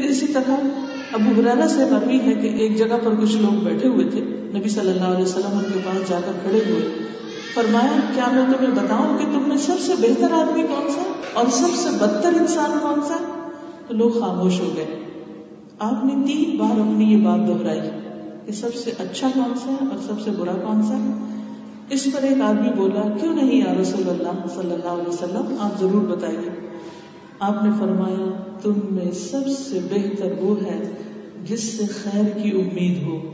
پھر اسی طرح ابو حرارہ سے مروی ہے کہ ایک جگہ پر کچھ لوگ بیٹھے ہوئے تھے، نبی صلی اللہ علیہ وسلم ان کے پاس جا کر کھڑے ہوئے۔ فرمایا، کیا میں تمہیں بتاؤں کہ تم میں سب سے بہتر آدمی کون سا اور سب سے بدتر انسان کون سا؟ تو لوگ خاموش ہو گئے۔ آپ نے تین بار اپنی یہ بات دہرائی کہ سب سے اچھا کون سا ہے اور سب سے برا کون سا ہے۔ اس پر ایک آدمی بولا، کیوں نہیں یا رسول اللہ صلی اللہ علیہ وسلم؟ آپ ضرور بتائیے۔ آپ نے فرمایا تم میں سب سے بہتر وہ ہے جس سے خیر کی امید ہو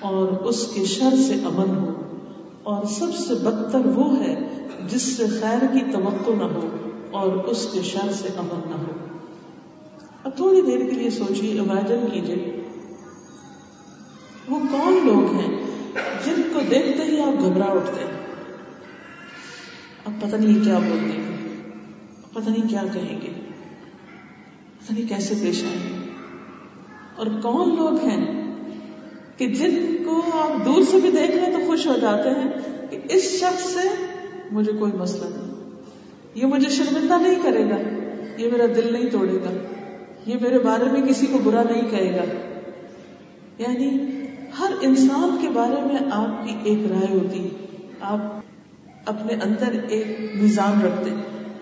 اور اس کے شر سے امن ہو۔ اور سب سے بدتر وہ ہے جس سے خیر کی توقع نہ ہو اور اس کے شر سے امن نہ ہو۔ اب تھوڑی دیر کے لیے سوچیے امیجن کیجیے۔ وہ کون لوگ ہیں جن کو دیکھتے ہی آپ گھبرا اٹھتے ہیں؟ اب پتہ نہیں کیا بول گے پتہ نہیں کیا کہیں گے۔ پتہ کیسے پیش آئیں اور کون لوگ ہیں کہ جن کو آپ دور سے بھی دیکھ لیں تو خوش ہو جاتے ہیں کہ اس شخص سے مجھے کوئی مسئلہ نہیں۔ یہ مجھے شرمندہ نہیں کرے گا، یہ میرا دل نہیں توڑے گا، یہ میرے بارے میں کسی کو برا نہیں کہے گا۔ یعنی ہر انسان کے بارے میں آپ کی ایک رائے ہوتی آپ اپنے اندر ایک میزان رکھتے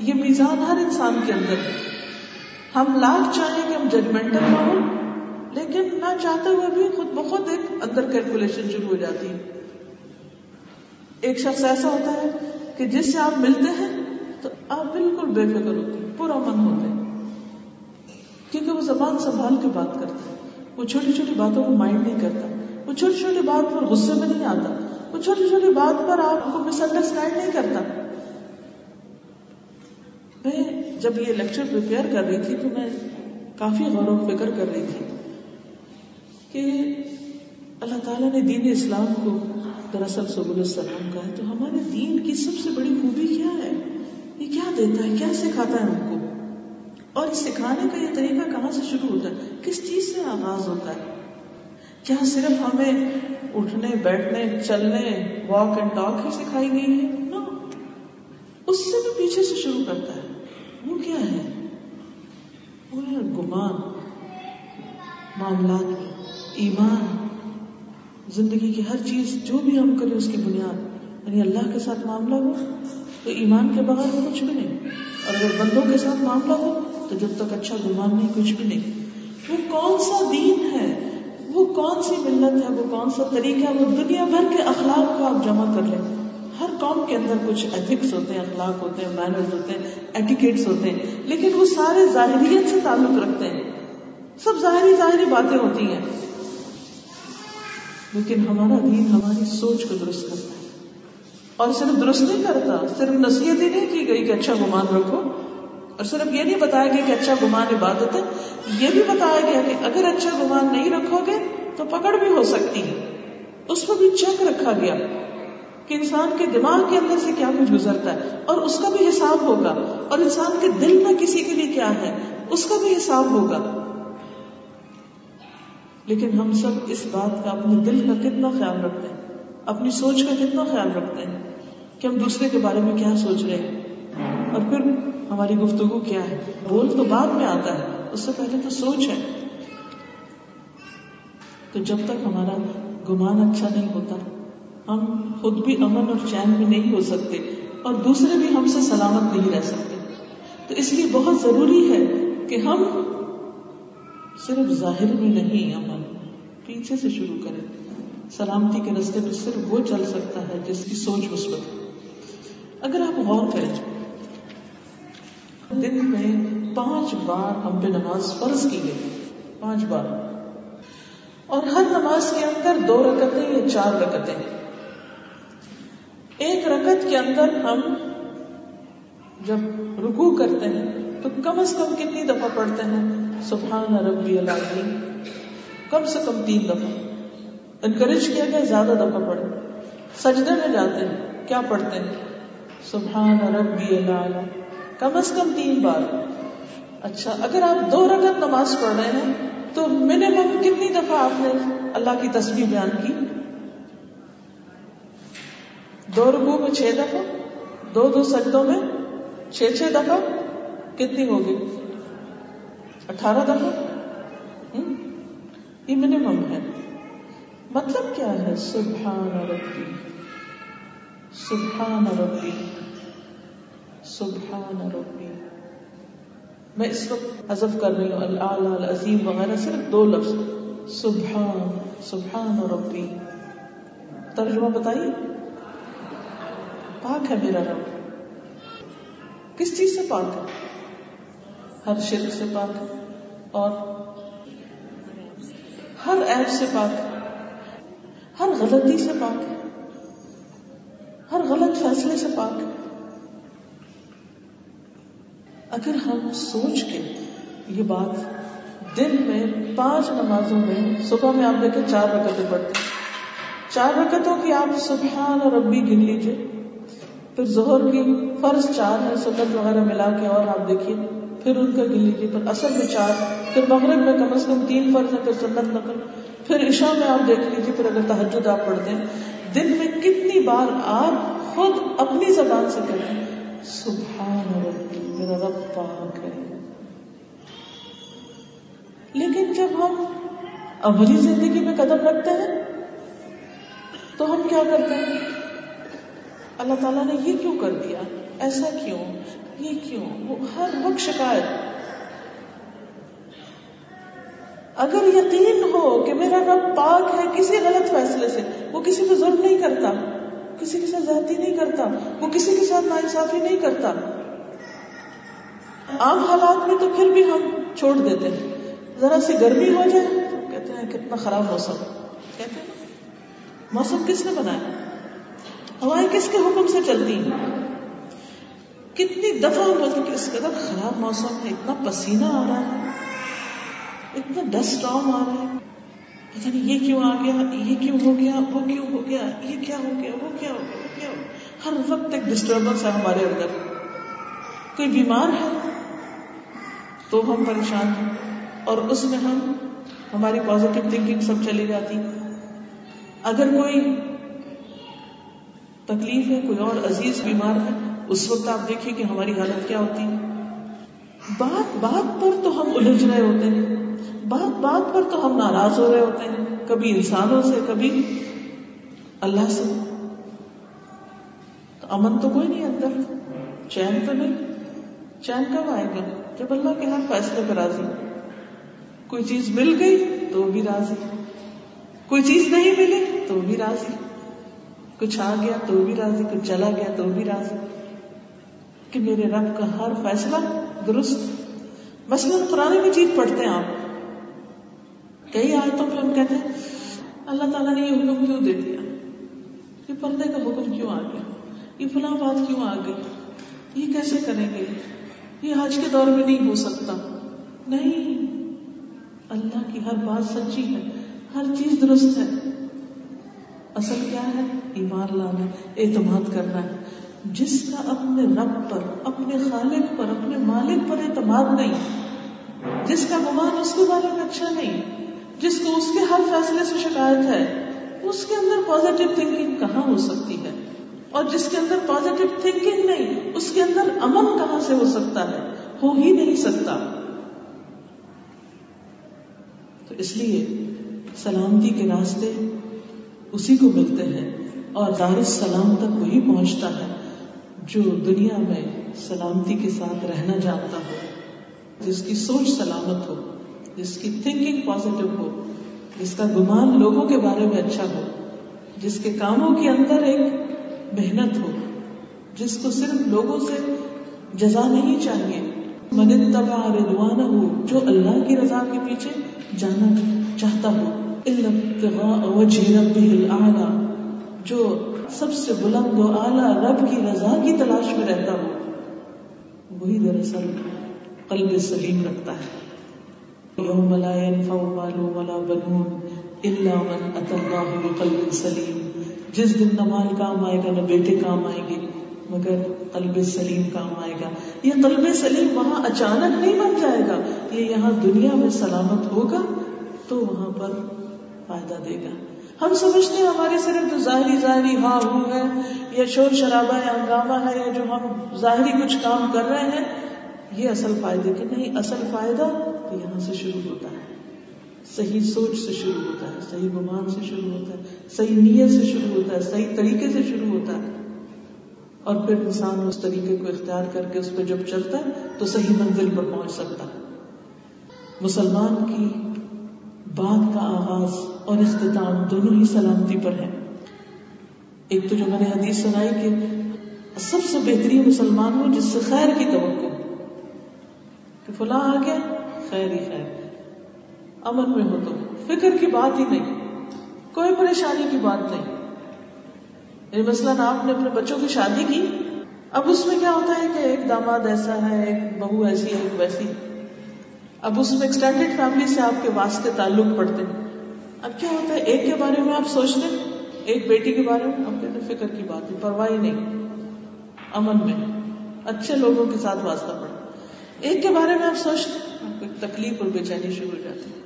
یہ میزان ہر انسان کے اندر ہے۔ ہم لاکھ چاہیں کہ ہم ججمنٹل نہ ہوں، لیکن نہ چاہتے ہوئے بھی خود بخود ایک اندر کیلکولیشن شروع ہو جاتی ہے۔ ایک شخص ایسا ہوتا ہے کہ جس سے آپ ملتے ہیں تو آپ بالکل بے فکر ہوتے ہیں، پورا من ہوتے ہیں۔ کیونکہ وہ زبان سنبھال کے بات کرتا ہے۔ وہ چھوٹی چھوٹی باتوں کو مائنڈ نہیں کرتا۔ وہ چھوٹی چھوٹی بات پر غصے میں نہیں آتا۔ وہ چھوٹی چھوٹی بات پر آپ کو مس انڈرسٹینڈ نہیں کرتا۔ میں جب یہ لیکچر پریپیئر کر رہی تھی تو میں کافی غور و فکر کر رہی تھی کہ اللہ تعالیٰ نے دین اسلام کو دراصل سب السلام کا ہے۔ تو ہمارے دین کی سب سے بڑی خوبی کیا ہے؟ یہ کیا دیتا ہے؟ کیا سکھاتا ہے ہم کو؟ اور سکھانے کا یہ طریقہ کہاں سے شروع ہوتا ہے؟ کس چیز سے آغاز ہوتا ہے؟ کیا صرف ہمیں اٹھنے، بیٹھنے، چلنے واک اینڈ ٹاک ہی سکھائی گئی ہے؟ اس سے بھی پیچھے سے شروع کرتا ہے۔ وہ کیا ہے؟ وہ ہے گمان، معاملات، ایمان، زندگی کی ہر چیز، جو بھی ہم کریں اس کی بنیاد۔ یعنی اللہ کے ساتھ معاملہ ہو تو ایمان کے بغیر کچھ بھی نہیں۔ اور اگر بندوں کے ساتھ معاملہ ہو تو جب تک اچھا گمان نہیں، کچھ بھی نہیں۔ وہ کون سا دین ہے؟ وہ کون سی ملت ہے؟ وہ کون سا طریقہ ہے؟ وہ دنیا بھر کے اخلاق کو آپ جمع کر لیں۔ قوم کے اندر کچھ ایتھکس ہوتے ہیں، اخلاق ہوتے ہیں مینرز ہوتے ہیں ایٹیکیٹس ہوتے ہیں، لیکن وہ سارے ظاہریت سے تعلق رکھتے ہیں۔ سب ظاہری ظاہری باتیں ہوتی ہیں۔ لیکن ہمارا دین ہماری سوچ کو درست کرتا ہے۔ اور صرف درست نہیں کرتا، صرف نصیحت ہی نہیں کی گئی کہ اچھا گمان رکھو۔ اور صرف یہ نہیں بتایا گیا کہ اچھا گمان عبادت ہے، یہ بھی بتایا گیا کہ اگر اچھا گمان نہیں رکھو گے تو پکڑ بھی ہو سکتی ہے اس کو بھی چیک رکھا گیا۔ کہ انسان کے دماغ کے اندر سے کیا کچھ گزرتا ہے اور اس کا بھی حساب ہوگا اور انسان کے دل میں کسی کے لیے کیا ہے، اس کا بھی حساب ہوگا۔ لیکن ہم سب اس بات کا اپنے دل کا کتنا خیال رکھتے ہیں، اپنی سوچ کا کتنا خیال رکھتے ہیں کہ ہم دوسرے کے بارے میں کیا سوچ رہے ہیں۔ اور پھر ہماری گفتگو کیا ہے؟ بول تو بعد میں آتا ہے، اس سے پہلے تو سوچ ہے۔ تو جب تک ہمارا گمان اچھا نہیں ہوتا ہم خود بھی امن اور چین میں نہیں ہو سکتے اور دوسرے بھی ہم سے سلامت نہیں رہ سکتے۔ تو اس لیے بہت ضروری ہے کہ ہم صرف ظاہر میں نہیں امن، پیچھے سے شروع کریں۔ سلامتی کے رستے پہ صرف وہ چل سکتا ہے جس کی سوچ مثبت اگر آپ غور کریں، دن میں پانچ بار ہم پہ نماز فرض کی گئی۔ پانچ بار۔ اور ہر نماز کے اندر دو رکتیں یا چار رکتیں ایک رکت کے اندر ہم جب رکو کرتے ہیں تو کم از کم کتنی دفعہ پڑھتے ہیں؟ سبحان ربی العظیم۔ کم سے کم تین دفعہ۔ انکریج کیا گیا، زیادہ دفعہ پڑھیں۔ سجدے میں جاتے ہیں، کیا پڑھتے ہیں؟ سبحان ربی اللہ کم از کم تین بار۔ اچھا اگر آپ دو رگت نماز پڑھ رہے ہیں تو منیمم کتنی دفعہ آپ نے اللہ کی تصویر بیان کی؟ دو رگو میں چھ دفعہ، دو دو سجدوں میں چھ چھ دفعہ، کتنی ہوگی؟ اٹھارہ دفعہ؟ یہ منیمم ہے۔ مطلب کیا ہے؟ سبحان ربی۔ سبحان ربی۔ سبحان ربی۔ میں اس وقت حذف کر رہی ہوں۔ اللہ العظیم وغیرہ، صرف دو لفظ۔ سبحان سبحان ربی۔ ترجمہ بتائیے۔ پاک ہے میرا رب؟ کس چیز سے پاک ہے؟ ہر شرک سے پاک ہے اور ہر ایپ سے پاک ہے، ہر غلطی سے پاک ہے، ہر غلط فیصلے سے پاک ہے۔ اگر ہم سوچ کے یہ بات دن میں پانچ نمازوں میں صبح میں آپ دیکھیں چار رکتیں پڑھتے چار رکتوں کی آپ سبحان اور ربی گن لیجیے پھر زہر کی فرض چار ہے سنت وغیرہ ملا کے اور آپ دیکھیے۔ پھر ان کا گن لیجیے پھر اصل میں چار، پھر مغرب میں کم از کم تین فرض ہے پھر سنت نقل۔ پھر عشاء میں آپ دیکھ لیجیے، پھر اگر تحجد آپ پڑھتے ہیں، دن میں کتنی بار آپ خود اپنی زبان سے کہیں سبحان ربی، میرا رب پاک ہے۔ لیکن جب ہم عملی زندگی میں قدم رکھتے ہیں، تو ہم کیا کرتے ہیں؟ اللہ تعالیٰ نے یہ کیوں کر دیا؟ ایسا کیوں؟ یہ کیوں؟ وہ ہر وقت شکایت۔ اگر یقین ہو کہ میرا رب پاک ہے کسی غلط فیصلے سے، وہ کسی پہ ظلم نہیں کرتا، کسی کے ساتھ زیادتی نہیں کرتا، وہ کسی کے ساتھ ناانصافی نہیں کرتا۔ عام حالات میں تو پھر بھی ہم چھوڑ دیتے ہیں۔ ذرا سی گرمی ہو جائے تو کہتے ہیں کتنا خراب موسم۔ کہتے ہیں موسم کس نے بنایا؟ ہوائیں کس کے حکم سے چلتی؟ ہیں کتنی دفعہ ہم بولتے کہ اس قدر خراب موسم ہے، اتنا پسینہ آ رہا ہے، اتنا ڈسٹ آم آ رہا ہے۔ پتا نہیں یہ کیوں آ گیا، یہ کیوں ہو گیا، وہ کیوں ہو گیا، یہ کیا ہو گیا، وہ کیا ہو گیا، وہ کیا ہو گیا۔ ہر وقت ایک ڈسٹربنس ہے ہمارے اندر۔ کوئی بیمار ہے تو ہم پریشان ہیں۔ اور اس میں ہم، ہماری پازیٹو تھنکنگ سب چلی جاتی۔ اگر کوئی تکلیف ہے، کوئی اور عزیز بیمار ہے، اس وقت آپ دیکھیے کہ ہماری حالت کیا ہوتی ہے۔ بات بات پر تو ہم الجھ رہے ہوتے ہیں۔ بات بات پر تو ہم ناراض ہو رہے ہوتے ہیں۔ کبھی انسانوں سے، کبھی اللہ سے۔ تو امن تو کوئی نہیں اندر۔ چین تو نہیں۔ چین کب آئے گا جب اللہ کے ہر فیصلے پہ راضی۔ کوئی چیز مل گئی تو بھی راضی۔ کوئی چیز نہیں ملی تو بھی راضی۔ کچھ آ گیا تو بھی راضی، کچھ چلا گیا تو بھی راضی۔ کہ میرے رب کا ہر فیصلہ درست۔ مثلاً قرآن میں چیز پڑھتے ہیں آپ۔ کئی آیتوں پہ ہم کہتے ہیں، اللہ تعالیٰ نے یہ حکم کیوں دے دیا؟ یہ پردے کا حکم کیوں آ گیا؟ یہ فلاں بات کیوں آ گئی؟ یہ کیسے کریں گے؟ یہ آج کے دور میں نہیں ہو سکتا۔ نہیں، اللہ کی ہر بات سچی ہے، ہر چیز درست ہے۔ اصل کیا ہے؟ ایمان لانا، اعتماد کرنا۔ ہے جس کا اپنے رب پر، اپنے خالق پر، اپنے مالک پر اعتماد نہیں، جس کا گمان اس کے بارے میں اچھا نہیں، جس کو اس کے ہر فیصلے سے شکایت ہے، اس کے اندر پازیٹو تھنکنگ کہاں ہو سکتی ہے؟ اور جس کے اندر پازیٹو تھنکنگ نہیں، اس کے اندر امن کہاں سے ہو سکتا ہے؟ ہو ہی نہیں سکتا۔ تو اس لیے سلامتی کے راستے اسی کو ملتے ہیں۔ اور دار السلام تک وہی پہنچتا ہے جو دنیا میں سلامتی کے ساتھ رہنا جانتا ہو، جس کی سوچ سلامت ہو، جس کی تھنکنگ پازیٹو ہو، جس کا گمان لوگوں کے بارے میں اچھا ہو، جس کے کاموں کے اندر ایک محنت ہو، جس کو صرف لوگوں سے جزا نہیں چاہیے۔ من تبا رضوان ہو جو اللہ کی رضا کے پیچھے جانا چاہتا ہو۔ جو سب سے بلند و اعلیٰ رب کی رضا کی تلاش میں رہتا ہو، وہی دراصل قلب سلیم رکھتا ہے۔ یوم لا ينفع مال ولا بنون الا من اتى الله بقلب سلیم۔ جس دن نہ مال کام آئے گا، نہ بیٹے کام آئیں گے، مگر قلب سلیم کام آئے گا۔ یہ قلب سلیم وہاں اچانک نہیں بن جائے گا، یہ یہاں دنیا میں سلامت ہوگا تو وہاں پر فائدہ دے گا۔ ہم سمجھتے ہیں ہماری صرف جو ظاہری ظاہری ہاں ہو ہے، یا شور شرابہ یا ہنگامہ ہے، یا جو ہم ظاہری کچھ کام کر رہے ہیں، یہ اصل فائدے کے نہیں، اصل فائدہ تو یہاں سے شروع ہوتا ہے۔ صحیح سوچ سے شروع ہوتا ہے، صحیح گمان سے شروع ہوتا ہے، صحیح نیت سے شروع ہوتا ہے، صحیح طریقے سے شروع ہوتا ہے۔ اور پھر انسان اس طریقے کو اختیار کر کے اس پہ جب چلتا ہے تو صحیح منزل پر پہنچ سکتا ہے۔ مسلمان کی بات کا آغاز اور اختتام دونوں ہی سلامتی پر ہے ایک تو جو میں نے حدیث سنائی کہ سب سے بہترین مسلمان ہو جس سے خیر کی توقع کہ فلاں آ گیا، خیر ہی خیر۔ امن میں ہو تو فکر کی بات ہی نہیں، کوئی پریشانی کی بات نہیں۔ یعنی مثلاً آپ نے اپنے بچوں کی شادی کی، اب اس میں کیا ہوتا ہے کہ ایک داماد ایسا ہے، ایک بہو ایسی ہے، ایک ویسی۔ اب اس میں ایکسٹینڈیڈ فیملی سے آپ کے واسطے تعلق پڑتے ہیں۔ اب کیا ہوتا ہے؟ ایک کے بارے میں آپ سوچتے ایک بیٹی کے بارے میں آپ کہتے فکر کی بات ہے پرواہ نہیں۔ امن میں۔ اچھے لوگوں کے ساتھ واسطہ پڑا ایک کے بارے میں آپ سوچتے آپ کو تکلیف اور بے چینی شروع ہو جاتی ہے۔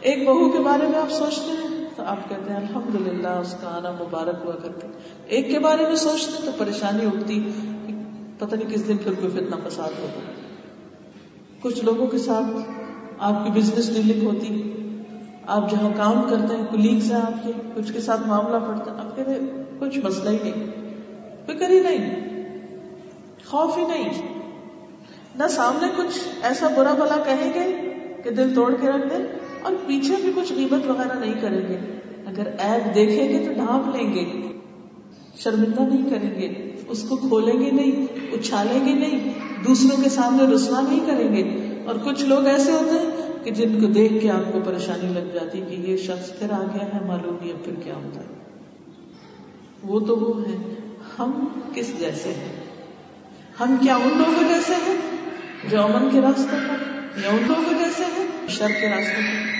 ایک بہو کے بارے میں آپ سوچتے ہیں، تو آپ کہتے ہیں الحمد للہ اس کا آنا مبارک ہوا کر کے ایک کے بارے میں سوچتے ہیں، تو پریشانی اٹھتی پتہ نہیں کس دن پھر کوئی فتنا فساد ہوگا۔ کچھ لوگوں کے ساتھ آپ کی بزنس ڈیلنگ ہوتی آپ جہاں کام کرتے ہیں کلیگس ہیں آپ کے کچھ کے ساتھ معاملہ پڑتا ہے، آپ کہتے کچھ مسئلہ ہی نہیں۔ فکر ہی نہیں۔ خوف ہی نہیں۔ نہ سامنے کچھ ایسا برا بلا کہیں گے کہ دل توڑ کے رکھ دیں اور پیچھے بھی کچھ قیمت وغیرہ نہیں کریں گے۔ اگر ایپ دیکھیں گے تو ڈھانپ لیں گے۔ شرمندہ نہیں کریں گے۔ اس کو کھولیں گے نہیں، اچھالیں گے نہیں۔ دوسروں کے سامنے رسوا نہیں کریں گے۔ اور کچھ لوگ ایسے ہوتے ہیں کہ جن کو دیکھ کے آپ کو پریشانی لگ جاتی کہ یہ شخص پھر آ گیا ہے، معلوم نہیں اب پھر کیا ہوتا ہے۔ وہ تو وہ ہے۔ ہم کس جیسے ہیں؟ ہم کیا ان لوگوں جیسے ہیں جو امن کے راستے پر یا ان لوگوں جیسے ہیں شر کے راستے پر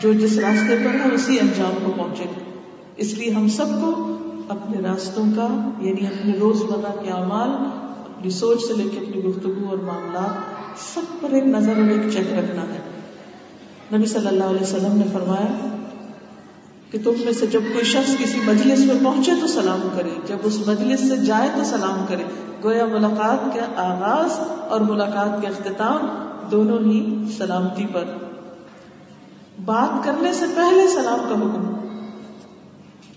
جو جس راستے پر ہے اسی انجام کو پہنچے گا اس لیے ہم سب کو اپنے راستوں کا یعنی اپنے روز مرہ کے اعمال، اپنی سوچ سے لے کے اپنی گفتگو اور معاملات سب پر ایک نظر اور ایک چیک رکھنا ہے۔ نبی صلی اللہ علیہ وسلم نے فرمایا کہ تم میں سے جب کوئی شخص کسی مجلس میں پہنچے تو سلام کرے، جب اس مجلس سے جائے تو سلام کرے۔ گویا ملاقات کے آغاز اور ملاقات کے اختتام دونوں ہی سلامتی پر۔ بات کرنے سے پہلے سلام کا حکم۔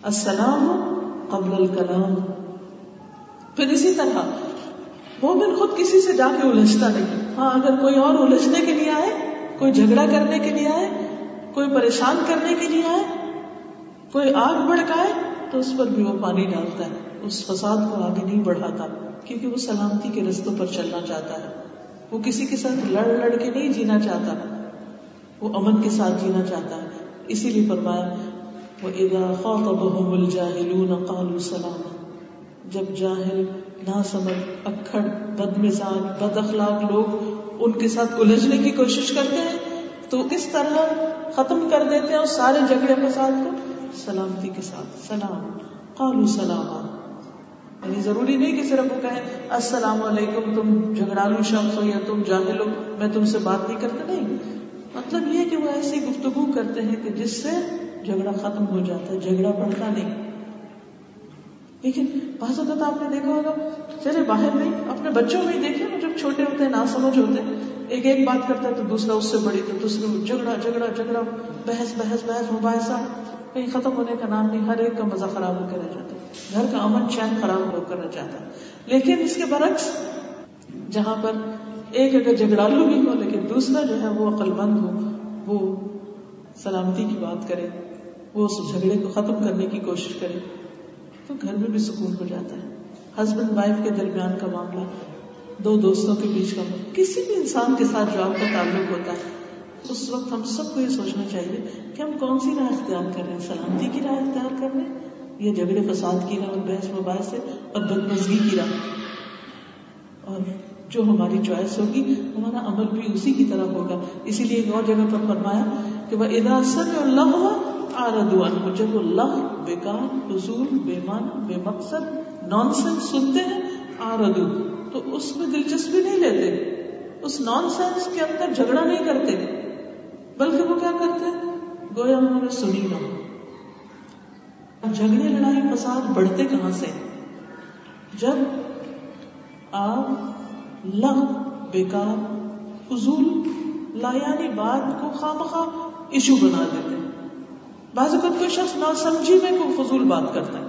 السلام قبل الکلام۔ پھر اسی طرح مومن خود کسی سے جا کے الجھتا نہیں۔ ہاں اگر کوئی اور الجھنے کے لیے آئے، کوئی جھگڑا کرنے کے لیے آئے، کوئی پریشان کرنے کے لیے آئے، کوئی آگ بڑکائے تو اس پر بھی وہ پانی ڈالتا ہے۔ اس فساد کو آگے نہیں بڑھاتا، کیونکہ وہ سلامتی کے رستوں پر چلنا چاہتا ہے۔ وہ کسی کے ساتھ لڑ لڑ کے نہیں جینا چاہتا، وہ امن کے ساتھ جینا چاہتا ہے۔ اسی لیے فرمایا وہ ادا خاطبهم الجاهلون قالوا جب جاہل نہ سمجھ اکھڑ بد مزاج بد اخلاق لوگ ان کے ساتھ الجھنے کی کوشش کرتے ہیں، تو کس طرح ختم کر دیتے ہیں اس سارے جھگڑے فساد کو۔ سلامتی کے ساتھ، سلام قالو سلام یعنی ضروری نہیں کہ صرف وہ کہیں، السلام علیکم، تم جھگڑالو شخص ہو یا تم جاہل ہو، میں تم سے بات نہیں کرتا۔ نہیں مطلب یہ کہ وہ ایسی گفتگو کرتے ہیں کہ جس سے جھگڑا ختم ہو جاتا ہے، جھگڑا بڑھتا نہیں۔ لیکن بعض اوقات آپ نے دیکھا ہوگا، چلے باہر نہیں، اپنے بچوں میں ہی دیکھے جب چھوٹے ہوتے ہیں نہ سمجھ ہوتے ہیں، ایک ایک بات کرتا ہے تو دوسرا اس سے بڑی، تو دوسرے جھگڑا جھگڑا جھگڑا، بحث بحث بحث، مباحثہ، کہیں ختم ہونے کا نام نہیں، ہر ایک کا مزہ خراب ہو کر رہ جاتا ہے، گھر کا امن چین خراب ہو کر رہ جاتا ہے۔ لیکن اس کے برعکس، جہاں پر ایک اگر جھگڑالو بھی ہو، لیکن دوسرا جو ہے، وہ عقل مند ہو، وہ سلامتی کی بات کرے، وہ اس جھگڑے کو ختم کرنے کی کوشش کرے۔ تو گھر میں بھی سکون ہو جاتا ہے۔ ہسبینڈ وائف کے درمیان کا معاملہ، دو دوستوں کے بیچ کا کسی بھی انسان کے ساتھ جو آپ کا تعلق ہوتا ہے۔ اس وقت ہم سب کو یہ سوچنا چاہیے کہ ہم کون سی راہ اختیار کر رہے ہیں۔ سلامتی کی راہ اختیار کر رہے ہیں یا جھگڑے فساد کی راہ اور بحث مباحث سے اور بدمزگی کی راہ۔ اور جو ہماری چوائس ہوگی، ہمارا عمل بھی اسی کی طرح ہوگا۔ اسی لیے ایک اور جگہ پر فرمایا کہ وہ ادا سر اللہ آردوان جب وہ لغ بیکار حضور بے مان بے مقصد نان سینس سنتے ہیں آردو تو اس میں دلچسپی نہیں لیتے۔ اس نان سینس کے اندر جھگڑا نہیں کرتے۔ بلکہ وہ کیا کرتے گویا انہوں نے سنی نہ جھگڑے، لڑائی، فساد بڑھتے کہاں سے؟ جب آپ لغ بیکار فضول لایانی بات کو خواہ مخواہ ایشو بنا دیتے ہیں۔ بعض اوقات کوئی شخص نہ سمجھی میں کوئی فضول بات کرتا ہے۔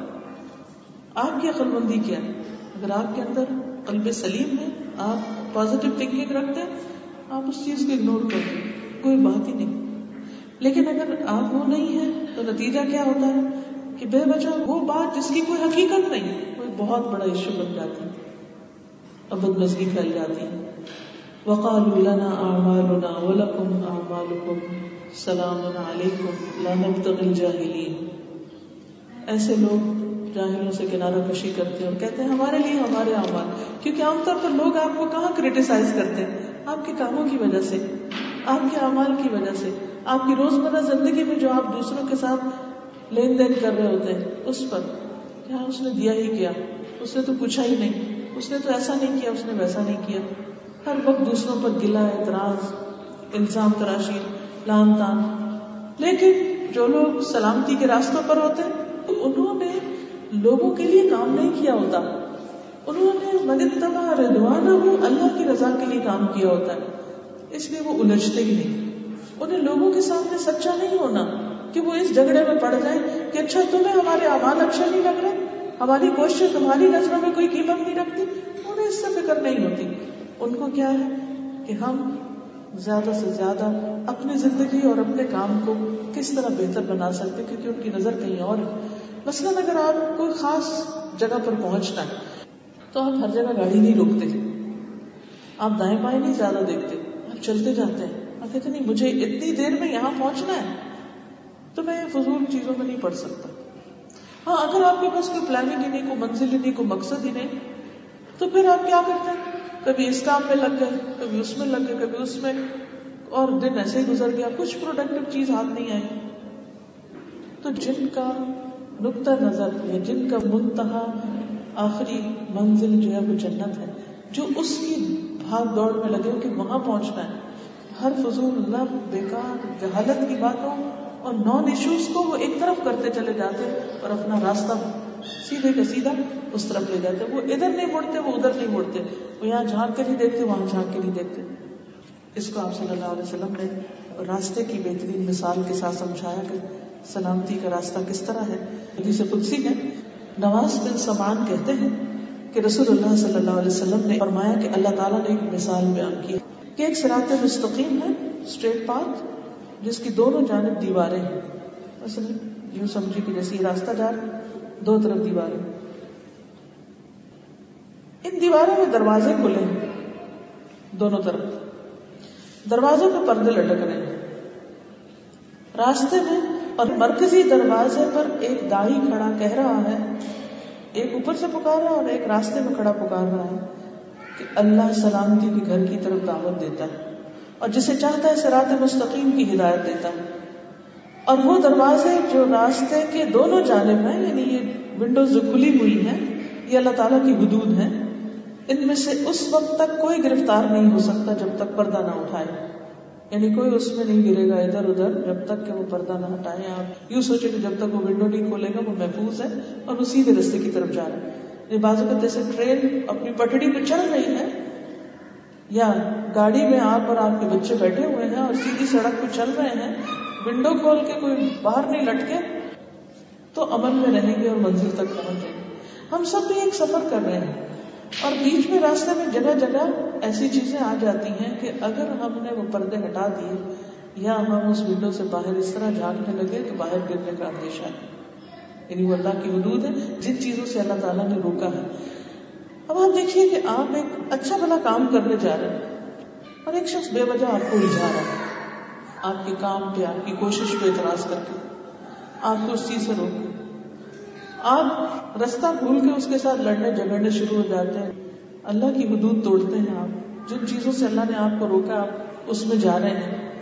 آپ کی عقل مندی کیا ہے؟ اگر آپ کے اندر قلب سلیم ہے، آپ پازیٹو تھنکنگ رکھتے ہیں، آپ اس چیز کو اگنور کرتے ہیں۔ کوئی بات ہی نہیں۔ لیکن اگر آپ وہ نہیں ہے تو نتیجہ کیا ہوتا ہے؟ کہ بے وجہ وہ بات جس کی کوئی حقیقت نہیں، کوئی بہت بڑا ایشو بن جاتی ابد مزگی پھیل جاتی ہے۔ وقالوا لنا اعمالنا ولكم اعمالكم سلام علیکم، لا نبتغي الجاهلین ایسے لوگ جاہلوں سے کنارہ کشی کرتے ہیں اور کہتے ہیں، ہمارے لیے ہمارے اعمال. کیونکہ عام طور پر لوگ آپ کو کہاں کریٹیسائز کرتے ہیں؟ آپ کے کاموں کی وجہ سے، آپ کے اعمال کی وجہ سے. آپ کی روزمرہ زندگی میں جو آپ دوسروں کے ساتھ لین دین کر رہے ہوتے ہیں، اس پر. کیا اس نے دیا ہی کیا؟ اس نے تو پوچھا ہی نہیں. اس نے تو ایسا نہیں کیا، اس نے ویسا نہیں کیا. ہر وقت دوسروں پر گلا اعتراض، الزام، تراشی. لان تان لیکن جو لوگ سلامتی کے راستوں پر ہوتے ہیں انہوں نے لوگوں کے لیے کام نہیں کیا ہوتا۔ انہوں نے مدد تباہ ردوانہ ہو اللہ کی رضا کے لیے کام کیا ہوتا۔ ہے اس لیے وہ الجھتے ہی نہیں۔ انہیں لوگوں کے سامنے سچا نہیں ہونا کہ وہ اس جھگڑے میں پڑ جائیں کہ اچھا تمہیں ہمارے اعمال اچھا نہیں لگ رہے؟ ہماری کوشش تمہاری نظروں میں کوئی قیمت نہیں رکھتی؟ انہیں اس سے فکر نہیں ہوتی۔ ان کو کیا ہے کہ ہم زیادہ سے زیادہ اپنی زندگی اور اپنے کام کو کس طرح بہتر بنا سکتے کیونکہ ان کی نظر کہیں اور مثلاً اگر آپ کوئی خاص جگہ پر پہنچنا ہے، تو آپ ہر جگہ گاڑی نہیں روکتے۔ آپ دائیں بائیں نہیں زیادہ دیکھتے۔ آپ چلتے جاتے ہیں۔ آپ کہتے نہیں، مجھے اتنی دیر میں یہاں پہنچنا ہے تو میں فضول چیزوں میں نہیں پڑھ سکتا۔ ہاں اگر آپ کے پاس کوئی پلاننگ ہی نہیں، کوئی منزل ہی نہیں، کوئی مقصد ہی نہیں، تو پھر آپ کیا کرتے ہیں؟ کبھی اس کام میں لگ گئے، کبھی اس میں لگ گئے، کبھی اس میں۔ اور دن ایسے ہی گزر گیا، کچھ پروڈکٹیو چیز ہاتھ نہیں آئی۔ تو جن کا نقطہ نظر یا جن کا منتہا آخری منزل جو ہے وہ جنت ہے، جو اس کی بھاگ دوڑ میں لگے، کہ وہاں پہنچنا ہے۔ ہر فضول لب بیکار، جہالت کی باتوں اور نان ایشوز کو وہ ایک طرف کرتے چلے جاتے اور اپنا راستہ سیدھے کا سیدھا اس طرف لے جاتے وہ ادھر نہیں مڑتے، وہ ادھر نہیں مڑتے۔ وہ یہاں جھانک کے نہیں دیکھتے، وہاں جھانک کے نہیں دیکھتے۔ اس کو آپ صلی اللہ علیہ وسلم نے راستے کی بہترین مثال کے ساتھ سمجھایا کہ سلامتی کا راستہ کس طرح ہے۔ حدیث قدسی ہے نواز بن سمان کہتے ہیں کہ رسول اللہ صلی اللہ علیہ وسلم نے فرمایا کہ اللہ تعالیٰ نے ایک مثال بیان کی کہ ایک سرات مستقیم ہے اسٹریٹ پاتھ جس کی دونوں جانب دیواریں ہیں۔ مثلا یوں سمجھے کہ جیسے یہ راستہ جا رہا ہے۔ دو طرف دیواریں۔ ان دیواروں میں دروازے کھلے ہیں، دونوں طرف۔ دروازوں پہ پردے لٹک رہے ہیں۔ راستے میں اور مرکزی دروازے پر ایک دائی کھڑا کہہ رہا ہے، ایک اوپر سے پکار رہا اور ایک راستے میں کھڑا پکار رہا ہے کہ اللہ سلامتی کے گھر کی طرف دعوت دیتا ہے اور جسے چاہتا ہے سرات مستقیم کی ہدایت دیتا ہے۔ اور وہ دروازے جو راستے کے دونوں جانب ہیں یعنی یہ ونڈوز جو کھلی ہوئی ہیں، یہ اللہ تعالیٰ کی حدود ہیں، ان میں سے اس وقت تک کوئی گرفتار نہیں ہو سکتا جب تک پردہ نہ اٹھائے۔ یعنی کوئی اس میں نہیں گرے گا ادھر ادھر جب تک کہ وہ پردہ نہ ہٹائے۔ آپ یوں سوچے کہ جب تک وہ ونڈو نہیں کھولے گا، وہ محفوظ ہے اور وہ سیدھے رستے کی طرف جا رہا ہے۔ بازو کا جیسے ٹرین اپنی پٹڑی پہ چل رہی ہے، یا گاڑی میں آپ اور آپ کے بچے بیٹھے ہوئے ہیں اور سیدھی سڑک پہ چل رہے ہیں ونڈو کھول کے کوئی باہر نہیں لٹکے تو امن میں رہیں گے اور منزل تک پہنچ جائیں گے ہم سب بھی ایک سفر کر رہے ہیں اور بیچ میں راستے میں جگہ جگہ ایسی چیزیں آ جاتی ہیں کہ اگر ہم نے وہ پردے ہٹا دیے یا ہم اس ونڈو سے باہر اس طرح جھانکنے لگے تو باہر گرنے کا اندیشہ ہے یعنی وہ اللہ کی حدود ہے جن چیزوں سے اللہ تعالیٰ نے روکا ہے اب آپ دیکھیے کہ آپ ایک اچھا بھلا کام کرنے جا رہے ہیں اور ایک شخص بے وجہ آپ کو الجھا رہا ہے آپ کے کام پہ، آپ کی کوشش پہ اعتراض کر کے۔ آپ کو اس چیز سے روک آپ رستہ بھول کے اس کے ساتھ لڑنے، جھگڑنے شروع ہو جاتے ہیں۔ اللہ کی حدود توڑتے ہیں آپ۔ جن چیزوں سے اللہ نے آپ کو روکا، آپ اس میں جا رہے ہیں۔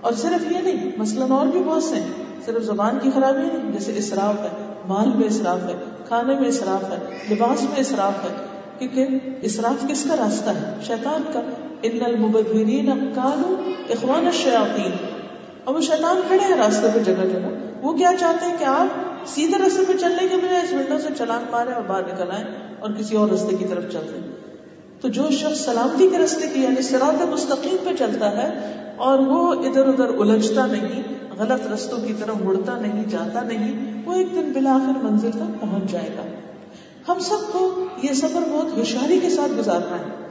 اور صرف یہ نہیں، مثلاً اور بھی بہت سے صرف زبان کی خرابی نہیں، جیسے اسراف ہے، مال میں اسراف ہے، کھانے میں اسراف ہے، لباس میں اسراف ہے۔ کیونکہ اسراف کس کا راستہ ہے؟ شیطان کا۔ ان المبذرین کانوا اخوان الشیاطین۔ اور وہ شیطان کھڑے ہیں راستے پہ جگہ جگہ۔ وہ کیا چاہتے ہیں کہ آپ سیدھے رستے پہ چلنے کے بجائے اس ونڈو سے چلان مارے اور باہر نکل آئے اور کسی اور رستے کی طرف چلتے تو جو شخص سلامتی کے رستے کی یعنی سرات مستقیم پہ چلتا ہے اور وہ ادھر ادھر الجھتا نہیں، غلط رستوں کی طرف مڑتا نہیں، جاتا نہیں، وہ ایک دن بالآخر منزل تک پہنچ جائے گا۔ ہم سب کو یہ سفر بہت ہوشیاری کے ساتھ گزارنا ہے۔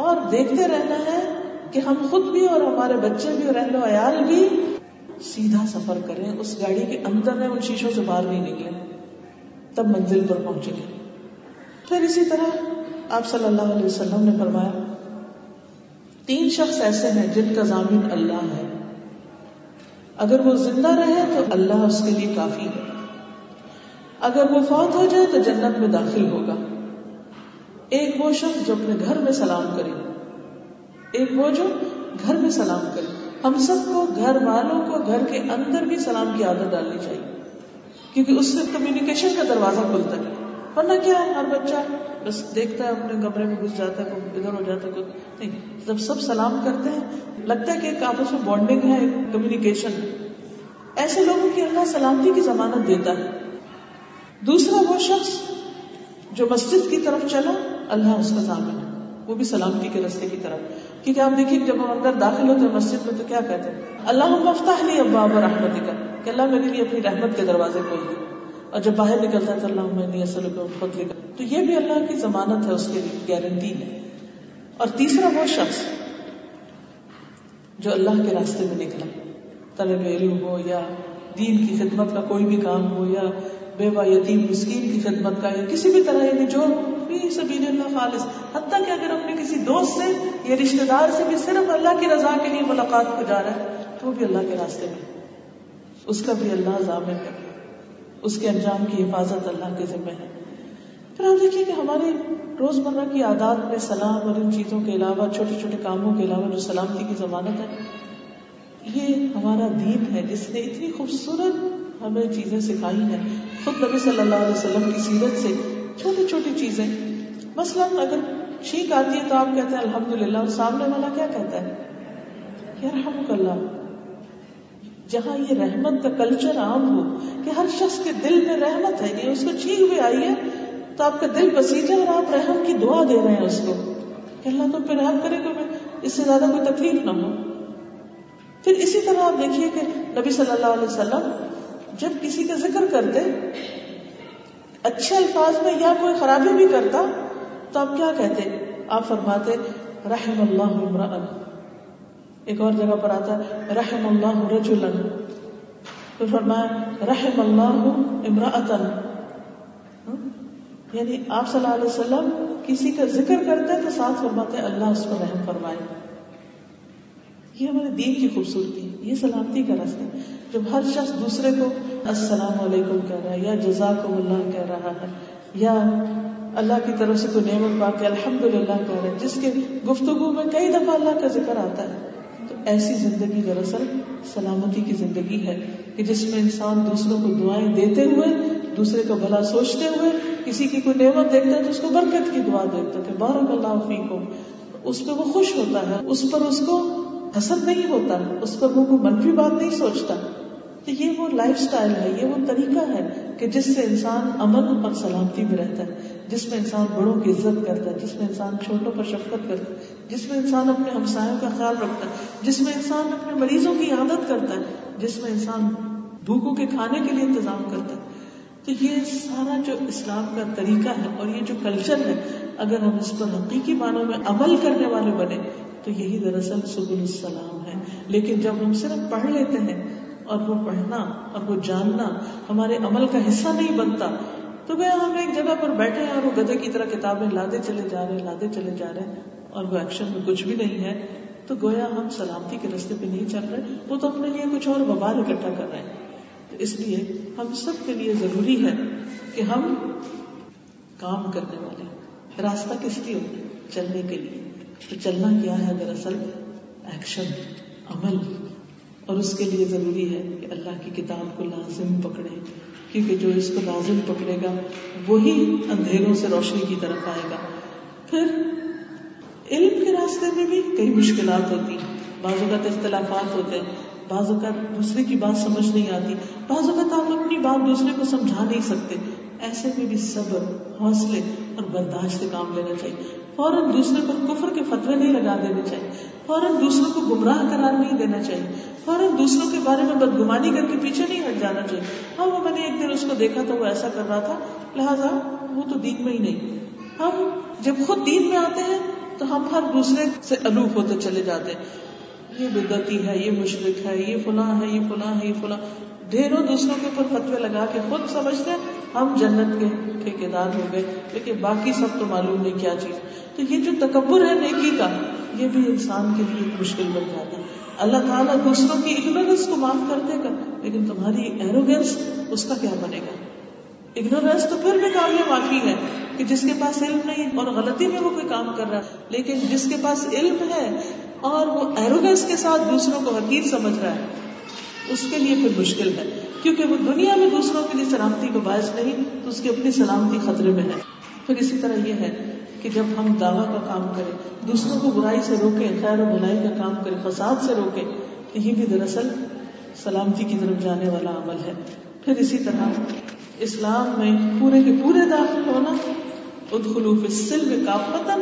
اور دیکھتے رہنا ہے کہ ہم خود بھی اور ہمارے بچے بھی اور اہل و عیال بھی سیدھا سفر کریں۔ اس گاڑی کے اندر ان شیشوں سے باہر نہیں نکلے۔ تب منزل پر پہنچے گے پھر اسی طرح آپ صلی اللہ علیہ وسلم نے فرمایا، تین شخص ایسے ہیں جن کا ضامن اللہ ہے۔ اگر وہ زندہ رہے تو اللہ اس کے لیے کافی ہے۔ اگر وہ فوت ہو جائے تو جنت میں داخل ہوگا۔ ایک وہ شخص جو اپنے گھر میں سلام کرے، ایک وہ جو گھر میں سلام کرے۔ ہم سب کو گھر والوں کو گھر کے اندر بھی سلام کی عادت ڈالنی چاہیے، کیونکہ اس سے کمیونیکیشن کا دروازہ کھلتا ہے۔ ورنہ کیا ہے، ہر بچہ بس دیکھتا ہے، اپنے کمرے میں گھس جاتا ہے ادھر ہو جاتا ہے نہیں۔ جب سب سلام کرتے ہیں، لگتا ہے کہ ایک آپس میں بانڈنگ ہے کمیونیکیشن ایسے لوگوں کی اللہ سلامتی کی ضمانت دیتا ہے۔ دوسرا وہ شخص جو مسجد کی طرف چلا، اللہ اس کا ضامن ہے وہ بھی سلامتی کے رستے کی طرف۔ کیونکہ آپ دیکھیے جب ہم اندر داخل ہوتے ہیں مسجد میں تو کیا کہتے ہیں؟ اللہ مفتاح لی ابا رحمت کا کہ اللہ میرے لیے اپنی رحمت کے دروازے کھول دے اور جب باہر نکلتا ہے تو اللہ میں اصل فضل کا تو یہ بھی اللہ کی ضمانت ہے، اس کے لیے گارنٹی ہے۔ اور تیسرا وہ شخص جو اللہ کے راستے میں نکلا۔ طلب علم ہو یا دین کی خدمت کا کوئی بھی کام ہو یا بیوہ یتیم مسکین کی خدمت کا یا کسی بھی طرح یعنی جو بھی سبیل اللہ خالص۔ حتیٰ کہ اگر اپنے کسی دوست سے، یا رشتے دار سے بھی صرف اللہ کی رضا کے لیے ملاقات کو جا رہا ہے، تو وہ بھی اللہ کے راستے میں۔ اس کا بھی اللہ ضامن ہے۔ اس کے انجام کی حفاظت اللہ کے ذمہ ہے۔ پھر آپ دیکھیے کہ ہمارے روز مرہ کی عادات میں سلام اور ان چیزوں کے علاوہ، چھوٹے چھوٹے کاموں کے علاوہ جو سلامتی کی ضمانت ہے، یہ ہمارا دین ہے۔ جس نے اتنی خوبصورت ہمیں چیزیں سکھائی ہیں۔ خود نبی صلی اللہ علیہ وسلم کی سیرت سے چھوٹی چھوٹی چیزیں۔ مثلاً اگر چھینک آتی ہے تو آپ کہتے ہیں الحمد للہ اور سامنے والا کیا کہتا ہے؟ کہ رحمک اللہ جہاں یہ رحمت کا کلچر عام ہو کہ ہر شخص کے دل میں رحمت ہے، یہ اس کو چھینک بھی آئی ہے، تو آپ کا دل بسیجا اور آپ رحم کی دعا دے رہے ہیں اس کو۔ کہ اللہ تم پہ رحم کرے کہ اس سے زیادہ کوئی تکلیف نہ ہو۔ پھر اسی طرح آپ دیکھیے کہ نبی صلی اللہ علیہ وسلم جب کسی کا ذکر کرتے، اچھے الفاظ میں یا کوئی خرابی بھی کرتا، تو آپ کیا کہتے؟ آپ فرماتے رحم اللہ عمران ایک اور جگہ پر آتا ہے رحم اللہ رجلا. پھر فرمایا رحم اللہ امراطن یعنی آپ صلی اللہ علیہ وسلم کسی کا ذکر کرتے تو ساتھ فرماتے، اللہ اس پر رحم فرمائے. یہ ہمارے دین کی خوبصورتی ہے، یہ سلامتی کا راستہ جب ہر شخص دوسرے کو السلام علیکم کہہ رہا ہے، یا جزاک اللہ کہہ رہا ہے، یا اللہ کی طرف سے کوئی نعمت پا کے الحمد للہ کہہ رہے جس کے گفتگو میں کئی دفعہ اللہ کا ذکر آتا ہے، تو ایسی زندگی دراصل سلامتی کی زندگی ہے کہ جس میں انسان دوسروں کو دعائیں دیتے ہوئے، دوسرے کا بھلا سوچتے ہوئے، کسی کی کوئی نعمت دیکھتا ہے تو اس کو برکت کی دعا دیتا کہ بارک اللہ فیکم۔ اس پہ وہ خوش ہوتا ہے، اس پر اس کو حسد نہیں ہوتا، اس پر وہ کوئی منفی بات نہیں سوچتا۔ تو یہ وہ لائف سٹائل ہے، یہ وہ طریقہ ہے کہ جس سے انسان امن اور سلامتی میں رہتا ہے، جس میں انسان بڑوں کی عزت کرتا ہے، جس میں انسان چھوٹوں پر شفقت کرتا ہے، جس میں انسان اپنے ہمسایوں کا خیال رکھتا ہے، جس میں انسان اپنے مریضوں کی عادت کرتا ہے، جس میں انسان بھوکوں کے کھانے کے لیے انتظام کرتا ہے۔ تو یہ سارا جو اسلام کا طریقہ ہے اور یہ جو کلچر ہے، اگر ہم اس پر حقیقی معنوں میں عمل کرنے والے بنے تو یہی دراصل سبل السلام ہے۔ لیکن جب ہم صرف پڑھ لیتے ہیں اور وہ پڑھنا اور وہ جاننا ہمارے عمل کا حصہ نہیں بنتا، تو گیا ہم ایک جگہ پر بیٹھے ہیں اور وہ گدے کی طرح کتابیں لادے چلے جا رہے لادے چلے جا رہے ہیں اور وہ ایکشن میں کچھ بھی نہیں ہے۔ تو گویا ہم سلامتی کے رستے پہ نہیں چل رہے، وہ تو اپنے لیے کچھ اور وبال اکٹھا کر رہے ہیں۔ تو اس لیے ہم سب کے لیے ضروری ہے کہ ہم کام کرنے والے راستہ کس لیے چلنے کے لیے۔ تو چلنا کیا ہے دراصل؟ ایکشن عمل۔ اور اس کے لیے ضروری ہے کہ اللہ کی کتاب کو لازم پکڑے، کیونکہ جو اس کو لازم پکڑے گا، وہی اندھیروں سے روشنی کی طرف آئے گا۔ پھر علم کے راستے میں بھی کئی مشکلات ہوتی ہیں۔ بعض اوقات اختلافات ہوتے ہیں۔ بعض اوقات دوسرے کی بات سمجھ نہیں آتی۔ بعض اوقات آپ اپنی بات دوسرے کو سمجھا نہیں سکتے۔ ایسے میں بھی صبر، حوصلے اور برداشت سے کام لینا چاہیے۔ فوراً دوسرے پر کفر کے فتوے نہیں لگا دینے چاہیے۔ فوراً دوسروں کو گمراہ قرار نہیں دینا چاہیے۔ فوراً دوسروں کے بارے میں بدگمانی کر کے پیچھے نہیں ہٹ جانا چاہیے۔ ہاں وہ میں نے ایک دن اس کو دیکھا تھا، وہ ایسا کر رہا تھا۔ لہٰذا وہ تو دین میں ہی نہیں۔ ہم جب خود دین میں آتے ہیں تو ہم ہر دوسرے سے الوف ہوتے چلے جاتے ہیں۔ یہ بدتی ہے، یہ مشرق ہے، یہ فلاں ہے، یہ فلاں ہے، یہ فلاں۔ ڈھیروں دوسروں کے اوپر فتوے لگا کے خود سمجھتے ہیں۔ ہم جنت کے ٹھیکے دار ہو گئے، لیکن باقی سب تو معلوم نہیں کیا چیز۔ تو یہ جو تکبر ہے نیکی کا، یہ بھی انسان کے لیے ایک مشکل بن جاتا ہے۔ اللہ تعالیٰ دوسروں کی اگنورینس کو معاف کر دے گا، لیکن تمہاری ایروگینس اس کا کیا بنے گا؟ اگنورینس تو پھر بھی کام معافی ہے کہ جس کے پاس علم نہیں اور غلطی میں وہ کوئی کام کر رہا ہے، لیکن جس کے پاس علم ہے اور وہ ایروگینس کے ساتھ دوسروں کو حقیر سمجھ رہا ہے۔ اس کے لیے پھر مشکل ہے۔ کیونکہ وہ دنیا میں دوسروں کے لیے سلامتی کو باعث نہیں، تو اس کی اپنی سلامتی خطرے میں ہے۔ پھر اسی طرح یہ ہے کہ جب ہم دعوی کا کام کریں، دوسروں کو برائی سے روکیں، خیر و بھلائی کا کام کریں، فساد سے روکیں، تو یہ بھی دراصل سلامتی کی طرف جانے والا عمل ہے۔ پھر اسی طرح اسلام میں پورے کے پورے داخل ہونا ادخلوف السلم کافتن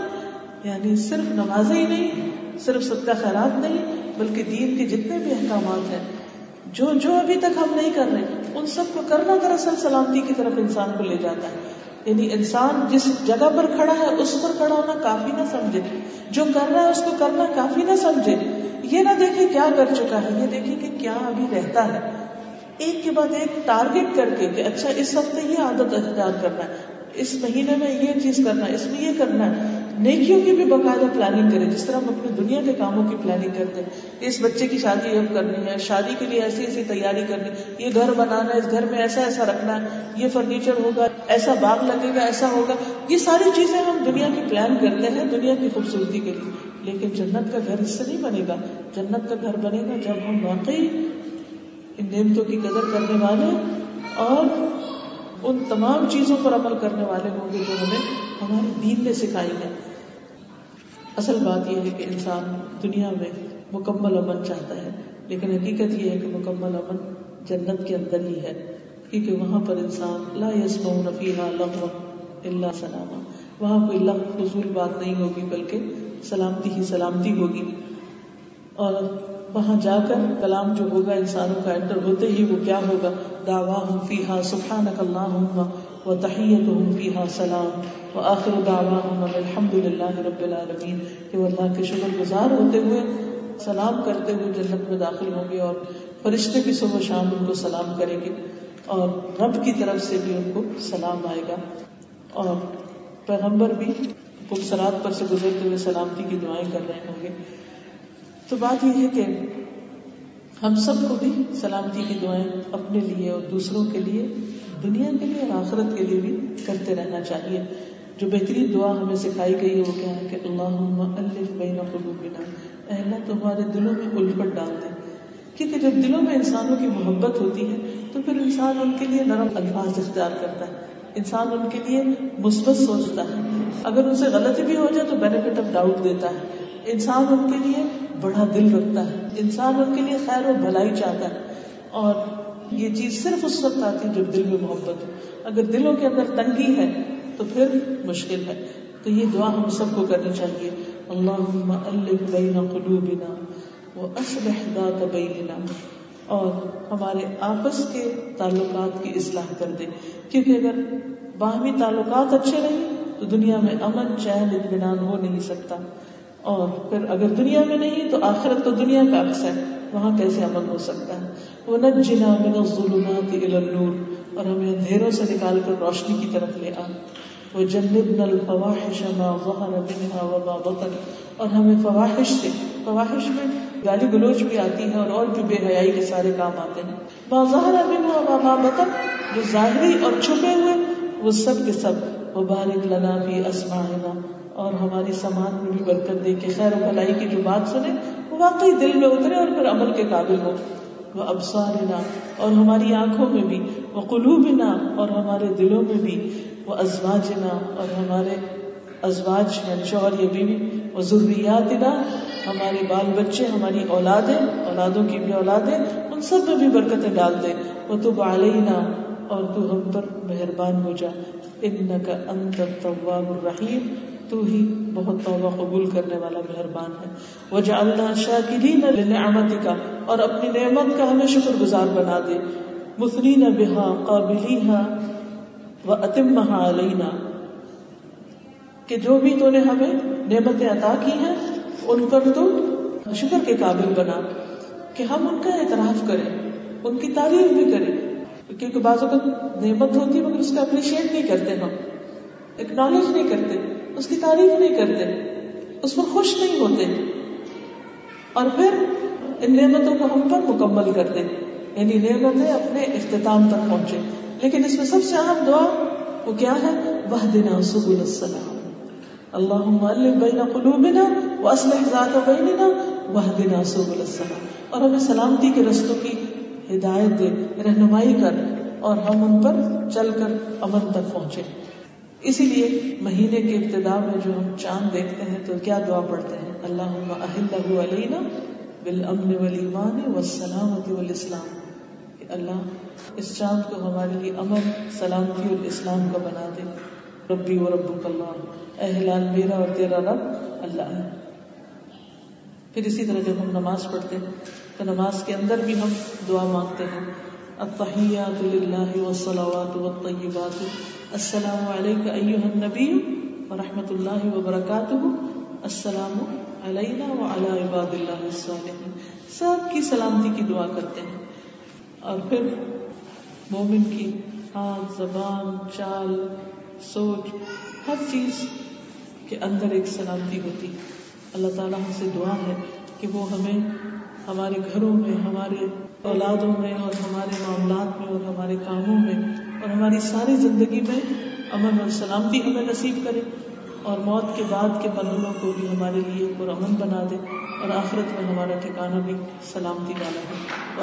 یعنی صرف نمازیں ہی نہیں، صرف سب کا خیرات نہیں، بلکہ دین کے جتنے بھی احکامات ہیں جو جو ابھی تک ہم نہیں کر رہے، ان سب کو کرنا دراصل سلامتی کی طرف انسان کو لے جاتا ہے۔ یعنی انسان جس جگہ پر کھڑا ہے، اس پر کھڑا ہونا کافی نہ سمجھے۔ جو کر رہا ہے، اس کو کرنا کافی نہ سمجھے۔ یہ نہ دیکھے کیا کر چکا ہے، یہ دیکھے کہ کیا ابھی رہتا ہے۔ ایک کے بعد ایک ٹارگیٹ کر کے کہ اچھا اس ہفتے یہ عادت اختیار کرنا ہے، اس مہینے میں یہ چیز کرنا ہے، اس میں یہ کرنا ہے۔ نیکیوں کی بھی باقاعدہ پلاننگ کرے جس طرح ہم اپنی دنیا کے کاموں کی پلاننگ کرتے ہیں۔ اس بچے کی شادی اب کرنی ہے، شادی کے لیے ایسی ایسی تیاری کرنی یہ گھر بنانا ہے، اس گھر میں ایسا ایسا رکھنا ہے۔ یہ فرنیچر ہوگا، ایسا باغ لگے گا، ایسا ہوگا۔ یہ ساری چیزیں ہم دنیا کی پلان کرتے ہیں، دنیا کی خوبصورتی کے لیے۔ لیکن جنت کا گھر اس سے نہیں بنے گا۔ جنت کا گھر بنے گا جب ہم واقعی ان نعمتوں کی قدر کرنے والے اور ان تمام چیزوں پر عمل کرنے والے ہوں گے جو ہمیں ہمارے دین نے سکھائی ہے۔ اصل بات یہ ہے کہ انسان دنیا میں مکمل امن چاہتا ہے، لیکن حقیقت یہ ہے کہ مکمل امن جنت کے اندر ہی ہے، کیونکہ وہاں پر انسان لا فیہا لغو الا سلامہ وہاں کوئی لغ فضول بات نہیں ہوگی، بلکہ سلامتی ہی سلامتی ہوگی۔ اور وہاں جا کر کلام جو ہوگا انسانوں کا انٹر ہوتے ہی وہ کیا ہوگا؟ دعوا ہوں فیحا سبحانک اللہم و تحیتہم فیہا سلام. و آخر الحمد للہ رب العالمین، کہ وہ اللہ کے شکر گزار ہوتے ہوئے سلام کرتے ہوئے جنت میں داخل ہوں گے اور فرشتے بھی صبح شام ان کو سلام کریں گے اور رب کی طرف سے بھی ان کو سلام آئے گا۔ اور پیغمبر بھی خوبصورات پر سے گزرتے ہوئے سلامتی کی دعائیں کر رہے ہوں گے۔ تو بات یہ ہے کہ ہم سب کو بھی سلامتی کی دعائیں اپنے لیے اور دوسروں کے لیے دنیا کے لیے اور آخرت کے لیے بھی کرتے رہنا چاہیے۔ جو بہترین دعا ہمیں سکھائی گئی ہے وہ کیا ہے کہ اللہ الف بین قلوبنا۔ اے اللہ، تمہارے دلوں میں الفت ڈال دے۔ کیونکہ جب دلوں میں انسانوں کی محبت ہوتی ہے تو پھر انسان ان کے لیے نرم الفاظ اختیار کرتا ہے۔ انسان ان کے لیے مثبت سوچتا ہے۔ اگر ان سے غلطی بھی ہو جائے تو بینیفٹ آف ڈاؤٹ دیتا ہے۔ انسان ان کے لیے بڑا دل رکھتا ہے۔ انسان ان کے لیے خیر و بھلائی چاہتا ہے۔ اور یہ چیز صرف اس وقت آتی ہے جب دل میں محبت ہو۔ اگر دلوں کے اندر تنگی ہے، تو پھر مشکل ہے۔ تو یہ دعا ہم سب کو کرنی چاہیے۔ اللہ الف بین قلوبنا و اصلح ذات بیننا۔ اور ہمارے آپس کے تعلقات کی اصلاح کر دے کیونکہ اگر باہمی تعلقات اچھے نہیں تو دنیا میں امن، چین، اطمینان ہو نہیں سکتا۔ اور پھر اگر دنیا میں نہیں، تو آخرت تو دنیا کا عکس ہے۔ وہاں کیسے امن ہو سکتا ہے؟ وہ نجنا من الظلمات الى النور اور ہمیں اندھیروں سے نکال کر روشنی کی طرف لے آ وہ جنبنا الفواحش ما ظهر منها وما بطن۔ اور ہمیں فواحش سے، فواحش میں گالی گلوچ بھی آتی ہے اور اور جو بے حیائی کے سارے کام آتے ہیں۔ ما ظهر منها وما بطن، جو ظاہری اور چھپے ہوئے، وہ سب کے سب۔ مبارک لنا بھی اسماعنا اور ہماری سامان میں بھی برکت دے کے خیر و بھلائی کی جو بات سنے وہ واقعی دل میں اترے اور پھر عمل کے قابل ہو۔ وہ ابسارنا اور ہماری آنکھوں میں بھی، وہ قلوبنا اور ہمارے دلوں میں بھی، وہ ازواجنا اور ہمارے ازواج یعنی شوہر یا بیوی، وہ ضروریاتنا ہمارے بال بچے، ہماری اولادیں، اولادوں کی بھی اولادیں، ان سب میں بھی برکتیں ڈال دے۔ وہ تو علینا اور تو ہم پر مہربان ہو جا۔ انك انت التواب الرحیم، تو ہی بہت توبہ قبول کرنے والا مہربان ہے۔ وجعلنا شاکرین لنعمتك اور اپنی نعمت کا ہمیں شکر گزار بنا دے۔ مثنین بها قابلیها واتمها علینا۔ کہ جو بھی تو نے ہمیں نعمتیں عطا کی ہیں، ان پر تو شکر کے قابل بنا۔ کہ ہم ان کا اعتراف کریں، ان کی تعریف بھی کریں۔ کیونکہ بعض اوقات نعمت ہوتی ہے، مگر اس کا اپریشیٹ نہیں کرتے ہم، اکنالج نہیں کرتے۔ اس کی تعریف نہیں کرتے، اس پر خوش نہیں ہوتے۔ اور پھر ان نعمتوں کو ہم پر مکمل کر دیں یعنی نعمتیں اپنے اختتام تک پہنچے۔ لیکن اس میں سب سے اہم دعا وہ کیا ہے؟ وہ دن سبل السلام۔ اللہ بین قلوبنا واصلح ذات بیننا وحدنا سبل السلام۔ اور ہمیں سلامتی کے رستوں کی ہدایت دے، رہنمائی کر اور ہم ان پر چل کر امن تک پہنچے۔ اسی لیے مہینے کے ابتدا میں جو ہم چاند دیکھتے ہیں تو کیا دعا پڑھتے ہیں؟ اللہ اہل علینا بالامن والایمان والسلامت والاسلام۔ اللہ اس چاند کو ہمارے لیے امن، سلامتی اور اسلام کا بنا دے۔ ربی و رب اللہ۔ اہلال میرا اور تیرا رب اللہ ہے۔ پھر اسی طرح جب ہم نماز پڑھتے ہیں، تو نماز کے اندر بھی ہم دعا مانگتے ہیں۔ التحیات للہ والصلوات والطیبات۔ السلام علیکہ ایوہ النبی ورحمت اللہ وبرکاتہ۔ السلام علینا وعلی عباد اللہ الصالحین۔ سب کی سلامتی کی دعا کرتے ہیں۔ اور پھر مومن کی ہاتھ، زبان، چال، سوچ، ہر چیز کے اندر ایک سلامتی ہوتی اللہ تعالیٰ ہم سے دعا ہے کہ وہ ہمیں، ہمارے گھروں میں، ہمارے اولادوں میں اور ہمارے معاملات میں اور ہمارے کاموں میں اور ہماری ساری زندگی میں امن اور سلامتی ہمیں نصیب کرے اور موت کے بعد کے پلوں کو بھی ہمارے لیے پر امن بنا دے اور آخرت میں ہمارا ٹھکانا بھی سلامتی والا ہے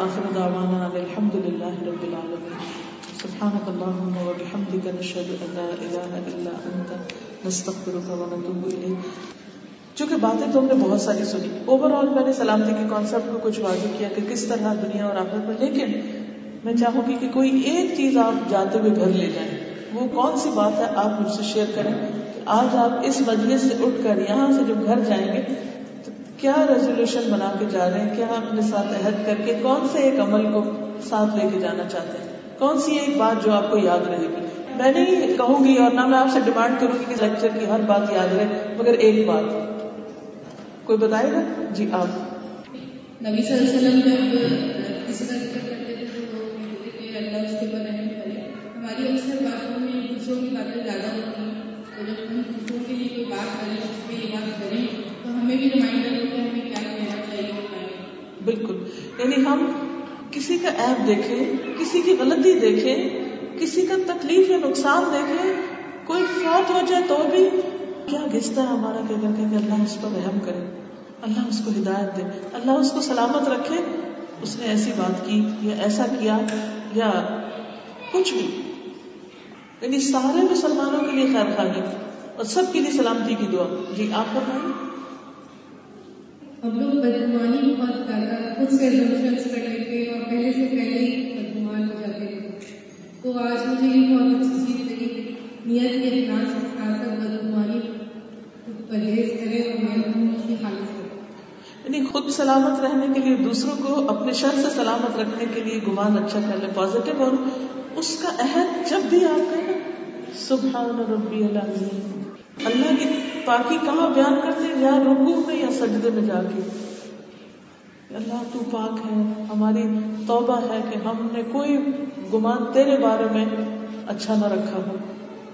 آخر دعوانا الحمد للہ رب العالمین۔ سبحانك اللهم وبحمدك نشهد ان لا اله الا انت نستغفرك ونتوب اليك چونکہ باتیں تو ہم نے بہت ساری سنی۔ اوور آل میں نے سلامتی کے کانسیپٹ کو کچھ واضح کیا کہ کس طرح دنیا اور آخر میں، لیکن میں چاہوں گی کہ کوئی ایک چیز آپ جاتے ہوئے گھر لے جائیں۔ وہ کون سی بات ہے آپ مجھ سے شیئر کریں؟ کہ آج آپ اس مجلس سے اٹھ کر یہاں سے جو گھر جائیں گے، تو کیا ریزولوشن بنا کے جا رہے ہیں؟ کیا اپنے ساتھ عہد کر کے کون سے ایک عمل کو ساتھ لے کے جانا چاہتے ہیں؟ کون سی ایک بات جو آپ کو یاد رہے گی؟ میں نہیں کہوں گی اور نہ میں آپ سے ڈیمانڈ کروں گی کہ لیکچر کی ہر بات یاد رہے، مگر ایک بات۔ کوئی بتائے گا؟ جی آپ۔ نبی صلی اللہ علیہ وسلم جب کسی کا دوسروں کی باتیں زیادہ ہوتی ہیں، تو جب ہم دوسروں کے لیے کوئی بات کریں، اس پہ یہ بات کریں، تو ہمیں بھی ریمائنڈر ہو کہ ہمیں کیا کہنا چاہیے بالکل۔ یعنی ہم کسی کا ایپ دیکھے کسی کی غلطی دیکھے کسی کا تکلیف یا نقصان دیکھے کوئی فوت ہو جائے تو بھی کیا گستا ہے ہمارا کہ کہ اللہ اس پر رحم کرے، اللہ اس کو ہدایت دے، اللہ اس کو سلامت رکھے، اس نے ایسی بات کی یا ایسا کیا یا کچھ بھی۔ یعنی سارے مسلمانوں کے لیے خیر خواہی اور سب کے لیے سلامتی کی دعا۔ جی آپ بتائیں ہم لوگ بدگمانی بہت زیادہ خود سے کر لیتے اور پہلے سے پہلے ہی بدگمان ہو جاتے تھے تو آج مجھے یہ بہت اچھی چیز لگی نیت کے اطلاع سے کھا کر بدگمانی پرہیز کرے اور میں اس کی حالت کرے یعنی خود سلامت رہنے کے لیے دوسروں کو اپنے شر سے سلامت رکھنے کے لیے گمان اچھا کر لے پازیٹو اور اس کا عہد جب بھی آپ کریں سبحان ربی العظیم۔ اللہ کی پاکی کہاں بیان کرتے ہیں؟ یا رکوع میں یا سجدے میں جا کے؟ اللہ تو پاک ہے، ہماری توبہ ہے کہ ہم نے کوئی گمان تیرے بارے میں اچھا نہ رکھا ہو۔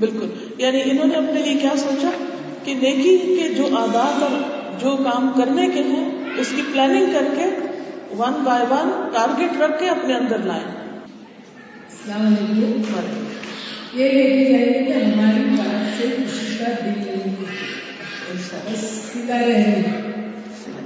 بالکل۔ یعنی انہوں نے اپنے لیے کیا سوچا؟ کہ نیکی کے جو عادات اور جو کام کرنے کے ہیں اس کی پلاننگ کر کے ون بائی ون ٹارگیٹ رکھ کے اپنے اندر لائیں۔ السلام علیکم۔ یہ جائے کہ ہماری بات سے کسی کا دل نہیں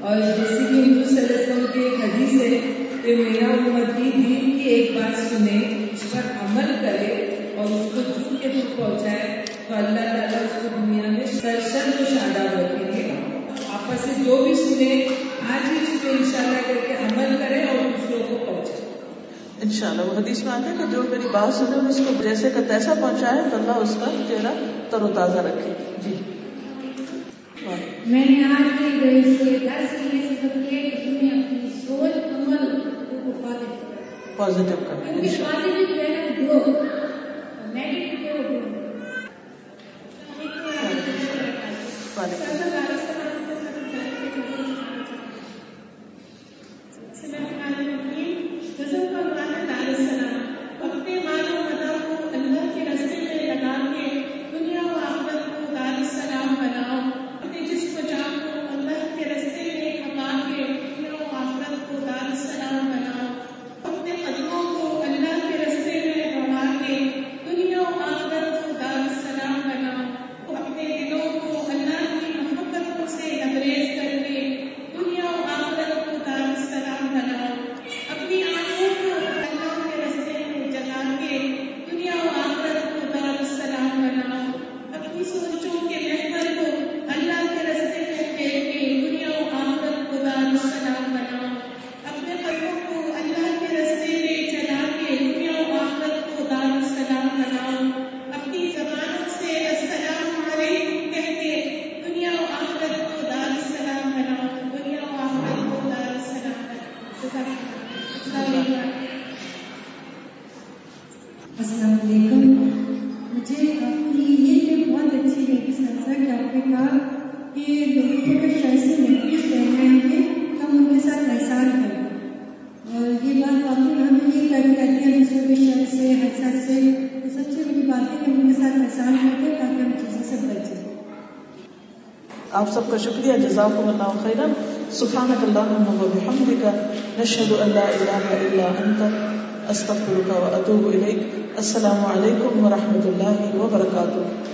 اور جیسے کہ ہندو سلسلوں کے ایک حدیث ہے کہ میرا امتی دین کی ایک بات سنے اس پر عمل کرے اور اس کو کے پہنچائے تو اللہ تعالیٰ اس کو دنیا میں سرسر کو شاداب رکھیں گے آپس سے جو بھی سنے آج ہی اس پہ انشاءاللہ کر کے عمل کرے اور دوسروں کو پہنچائے ان شاء اللہ وہ حدیث میں آتا ہے کہ جو میری بات سنے اس کو جیسے کا تیسا پہنچائے تو اللہ اس کا چہرہ تر و تازہ رکھے جی میں نے آج کے گئے سے دس یہ سبق کیا کہ تمہیں اپنی سوچ عمل کو پازیٹو پازیٹو کرنا کیونکہ پازیٹو جو ہے گروتھ نیگیٹو جو کا شکریہ. جزاکم اللہ خیرا. سبحانک اللہم و بحمدک. نشہد ان لا الہ الا انت. استغفرک و اتوب الیک. السلام علیکم ورحمۃ اللہ وبرکاتہ.